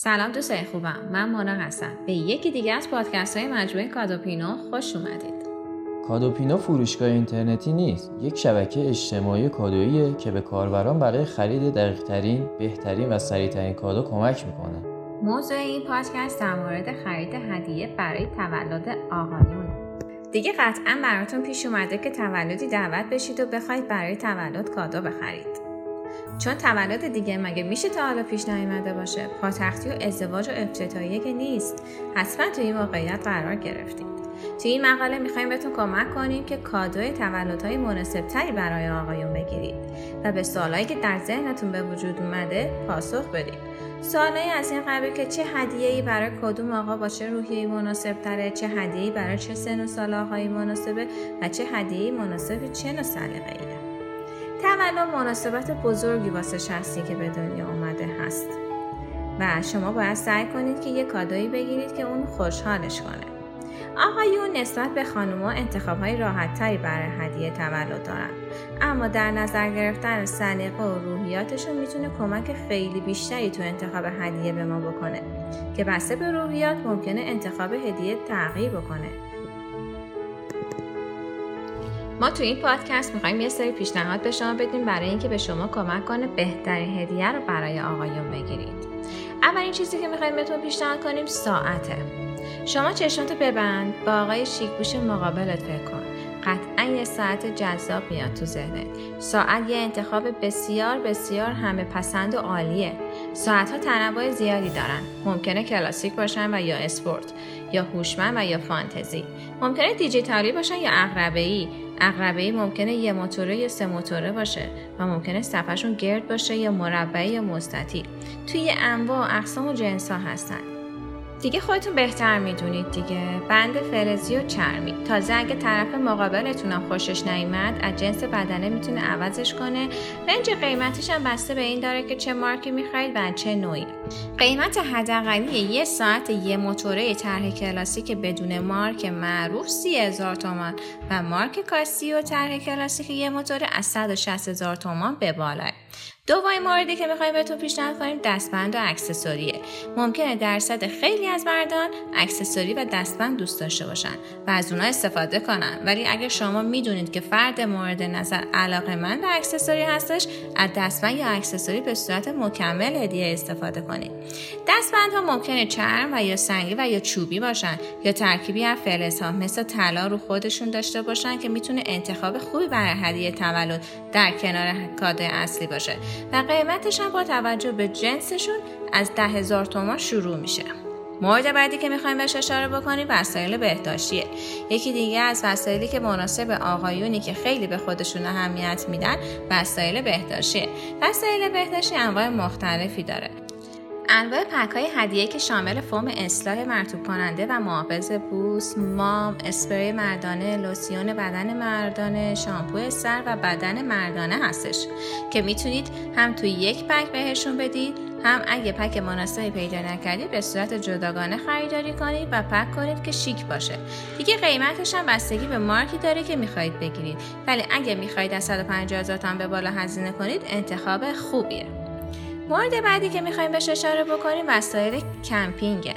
سلام دوستای خوبم. من مونا هستم. به یکی دیگه از پادکست های مجموعه کادوپینو خوش اومدید. کادوپینو فروشگاه اینترنتی نیست. یک شبکه اجتماعی کادوییه که به کاربران برای خرید دقیقترین بهترین و سریعترین کادو کمک می‌کنه. موضوع این پادکست در مورد خرید هدیه برای تولد آقایون. دیگه قطعا براتون پیش اومده که تولدی دعوت بشید و بخواید برای تولد کادو بخرید. چون تولد دیگه مگه میشه تا حالا پیش نیامده باشه؟ پاتختی و ازدواج و افتتاحیه که نیست. حتما تو این واقعیت قرار گرفتید. تو این مقاله می‌خوایم بهتون کمک کنیم که کادوی تولدهای مناسبتری برای آقایون بگیرید و به سوالایی که در ذهنتون به وجود اومده پاسخ بدید. سوالایی از این قبیل که چه هدیه‌ای برای کدوم آقا با چه روحیه‌ای مناسب تره چه هدیه‌ای برای چه سن و سال آقایی مناسبه و چه هدیه‌ای مناسب چه نوع سلیقه‌ای تولد مناسبت بزرگی واسه شخصی که به دنیا آمده هست. و شما باید سعی کنید که یه کادایی بگیرید که اون خوشحالش کنه. آقایون نسبت به خانوما انتخاب های راحت تری برای هدیه تولد دارن. اما در نظر گرفتن سلیقه و روحیاتشون می‌تونه کمک خیلی بیشتری تو انتخاب هدیه به ما بکنه که بسته به روحیات ممکنه انتخاب هدیه تغییر بکنه. ما تو این پادکست می‌خوایم یه سری پیشنهاد به شما بدیم برای اینکه به شما کمک کنه بهترین هدیه رو برای آقایون بگیرید. اولین چیزی که می‌خوایم بهتون پیشنهاد کنیم ساعته. شما چشمتو ببند با آقای شیکبوش مقابلت فکر کن. قطعا یه ساعت جذاب میاد تو ذهنت. ساعت یه انتخاب بسیار بسیار همه پسند و عالیه. ساعت ها تنوع زیادی دارن. ممکنه کلاسیک باشن و یا اسپورت یا هوشمند و یا فانتزی. ممکنه دیجیتالی باشن یا اقربه ای اقربه ممکنه یه موتوره یا سه موتوره باشه و ممکنه صفحشون گرد باشه یا مربعی یا مستطیل. توی انواع اقسام و جنس ها هستن. دیگه خودتون بهتر می‌دونید دیگه. بند فلزی و چرمی. تازه اگه طرف مقابلتونم خوشش نیامد از جنس بدنه می‌تونه عوضش کنه. رنج قیمتش هم بسته به این داره که چه مارکی می‌خرید و چه نوعی. قیمت حداقلی یه ساعت یه موتوره طرح کلاسیک بدون مارک معروف سی تومان و مارک کاسیو طرح کلاسیک یه موتوره از 160 هزار تومان به بالاه دومین موردی که می‌خوایم بهتون پیشنهاد کنیم دستبند و اکسسوریه. ممکنه درصد خیلی از مردان اکسسوری و دستبند دوست داشته باشن و از اونها استفاده کنن. ولی اگر شما می‌دونید که فرد مورد نظر علاقه‌مند به اکسسوری هستش از دستبند یا اکسسوری به صورت مکمل هدیه استفاده کنید. دستبند ها ممکنه چرم و یا سنگی و یا چوبی باشن یا ترکیبی از فلزها مثل طلا رو خودشون داشته باشن که می‌تونه انتخاب خوبی برای هدیه تولد در کنار کادر اصلی باشه. و قیمتش هم با توجه به جنسشون از ده هزار تومان شروع میشه. مورد بعدی که می‌خوایم بهش اشاره بکنیم وسایل بهداشتیه. یکی دیگه از وسایلی که مناسب آقایونی که خیلی به خودشون اهمیت میدن وسایل بهداشتیه. وسایل بهداشتی انواع مختلفی داره. انواع پک های هدیه که شامل فوم اصلاح مرتوب کننده و محافظ بوس، مام، اسپری مردانه، لوسیون بدن مردانه، شامپو سر و بدن مردانه هستش که می‌تونید هم توی یک پک بهشون بدید هم اگه پک مناسبی پیدا نکردید به صورت جداگانه خریداری کنید و پک کنید که شیک باشه. دیگه قیمتش هم بستگی به مارکی داره که می‌خواهید بگیرید. ولی اگه می‌خواهید از 150 هزار به بالا هزینه کنید انتخاب خوبیه. مورد بعدی که می‌خوایم بهش اشاره بکنیم وسایل کمپینگه.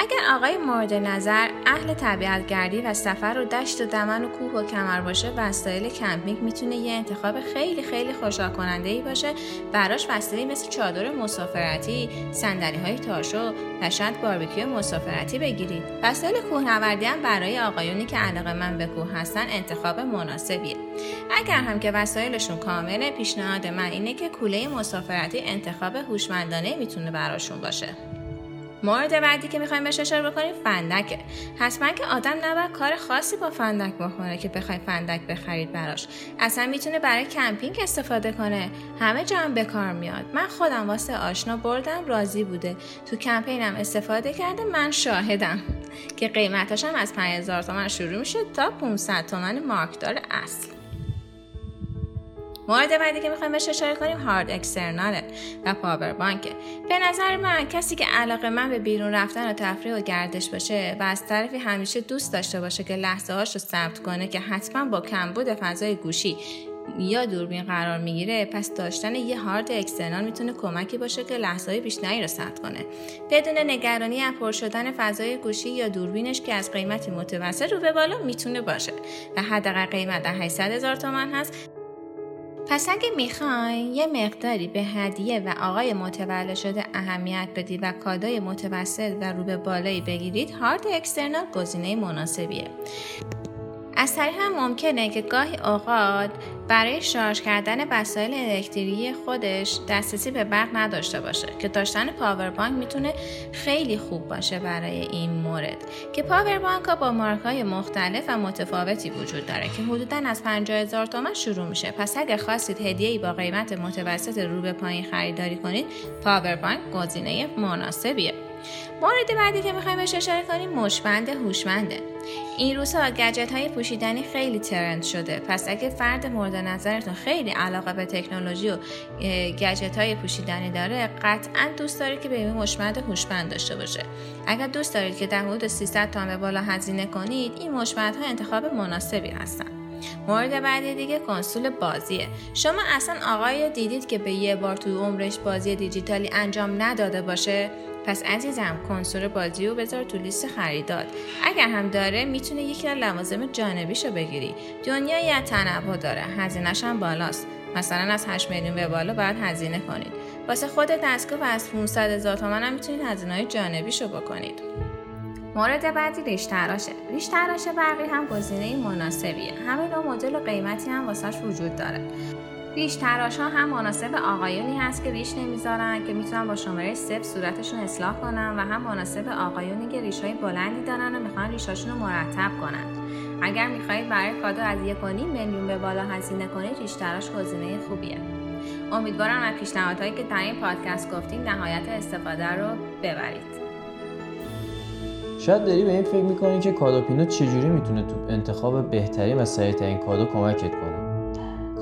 اگر آقای مورد نظر اهل طبیعت گردی و سفر و دشت و دمن و کوه و کمر باشه وسایل کمپینگ می‌تونه یه انتخاب خیلی خیلی خوشحال کننده ای باشه. براش وسایلی مثل چادر مسافرتی صندلی های تاشو و شاید باربیکیو مسافرتی بگیرید. وسایل کوهنوردی هم برای آقایونی که علاقه‌مند به کوه هستن انتخاب مناسبیه. اگر هم که وسایلشون کامله پیشنهاد من اینه که کوله مسافرتی انتخاب هوشمندانه می‌تونه براشون باشه. مورد بعدی که می‌خوایم بهش اشاره بکنیم فندکه. حتما که آدم نباید کار خاصی با فندک بکنه که بخوای فندک بخرید براش. اصلا می‌تونه برای کمپینگ استفاده کنه. همه جا هم به کار میاد. من خودم واسه آشنا بردم راضی بوده. تو کمپینم استفاده کرده من شاهدم. که قیمتش هم از 5000 تومن شروع میشه تا 500 تومن مارکدار اصل. مورد بعدی که می‌خوایم بهش اشاره کنیم هارد اکسترناله و پاور بانکه به نظر من کسی که علاقه من به بیرون رفتن و تفریح و گردش باشه و از طرفی همیشه دوست داشته باشه که لحظه هاش رو ثبت کنه که حتما با کمبود فضای گوشی یا دوربین قرار می‌گیره پس داشتن یه هارد اکسترنال می‌تونه کمکی باشه که لحظه های بیشتری رو ثبت کنه. بدون نگرانی از پر شدن فضای گوشی یا دوربینش که از قیمتی متوسط رو به بالا می‌تونه باشه. و حداقل قیمت در 800 هزار تومن هست. پس اگه می‌خواین یه مقداری به هدیه و آقای متولد شده اهمیت بدید و کادای متوسط و رو به بالایی بگیرید هارد اکسترنال گزینه مناسبیه. از طریق هم ممکنه که گاهی اوقات برای شارژ کردن وسایل الکتریکی خودش دسترسی به برق نداشته باشه که داشتن پاور بانک می‌تونه خیلی خوب باشه برای این مورد. که پاور بانک ها با مارک های مختلف و متفاوتی وجود داره که حدودا از 50 هزار تومن شروع میشه. پس اگر خواستید هدیه ای با قیمت متوسط رو به پایین خریداری کنید پاور بانک گزینه مناسبیه. مورد بعدی که می‌خوایم بهش اشاره کنیم مشبند هوشمنده. این روزها گجت های پوشیدنی خیلی ترند شده. پس اگه فرد مورد نظرتون خیلی علاقه به تکنولوژی و گجت های پوشیدنی داره قطعا دوست دارید که به این مشبند هوشمند داشته باشه. اگر دوست دارید که در حدود 300 تومن به بالا هزینه کنید این مشبندها انتخاب مناسبی هستن. مورد بعدی دیگه کنسول بازیه. شما اصلا آقای دیدید که به یه بار توی عمرش بازی دیجیتالی انجام نداده باشه؟ پس عزیزم کنسول بازی رو بذار تو لیست خریدات اگر هم داره می‌تونه یکی از لوازم جانبیشو بگیری. دنیا یه تنوع داره. هزینهش هم بالاست. مثلا از 8 میلیون به بالا باید هزینه کنید. واسه خود دستگاه و از 500 هزار تومن هم می‌تونید هزینه های جانبیشو بکنید. مورد بعدی ریش تراشه ریش تراش برقی هم گزینه مناسبیه. همه نوع مدل و قیمتی هم واسش وجود داره. ریش تراش ها هم مناسب آقایونی هست که ریش نمی‌ذارن که می‌تونن با شماره صفر صورتشون اصلاح کنن و هم مناسب آقایونی که ریش های بلندی دارن و می‌خوان ریشاشون رو مرتب کنن. اگر می‌خواهید برای کادو از یک میلیون به بالا هزینه کنید ریش تراش گزینه خوبیه. امیدوارم از پیشنهادهایی که در این پادکست گفتیم نهایت استفاده رو ببرید. شاید داری به این فکر می‌کنی که کادو پینو چجوری می‌تونه تو انتخاب بهترین و سریعترین کادو کمکت کنه؟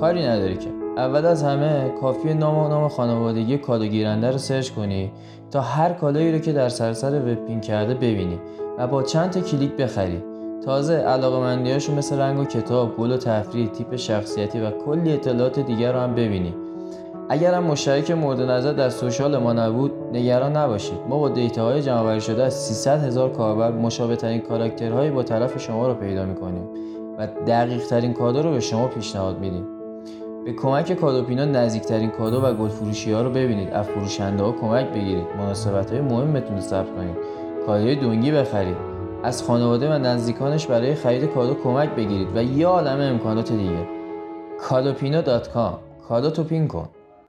کاری نداری که. اول از همه کافیه نام و نام خانوادگی کادو گیرنده رو سرچ کنی تا هر کادویی رو که در سراسر وب پین کرده ببینی و با چند تا کلیک بخری. تازه علایق مثل رنگ و کتاب، گل و تفریح، تیپ شخصیتی و کلی اطلاعات دیگر رو هم ببینی. اگر هم مشترک مورد نظر در سوشال ما نبود نگران نباشید. ما با دیتاهای جمع شده از 300 هزار کاربر مشابه ترین کاراکترهایی با طرف شما رو پیدا می‌کنیم و دقیق ترین کادو رو به شما پیشنهاد میدیم. به کمک کادوپینا نزدیکترین کادو و گل فروشی ها رو ببینید. از فروشنده ها کمک بگیرید. مناسبت های مهمتون رو ثبت کنید. کادوی دونگی بخرید. از خانواده و نزدیکانش برای خرید کادو کمک بگیرید و یه عالم امکانات دیگه. کادوپینا.com کادو تو پین کن.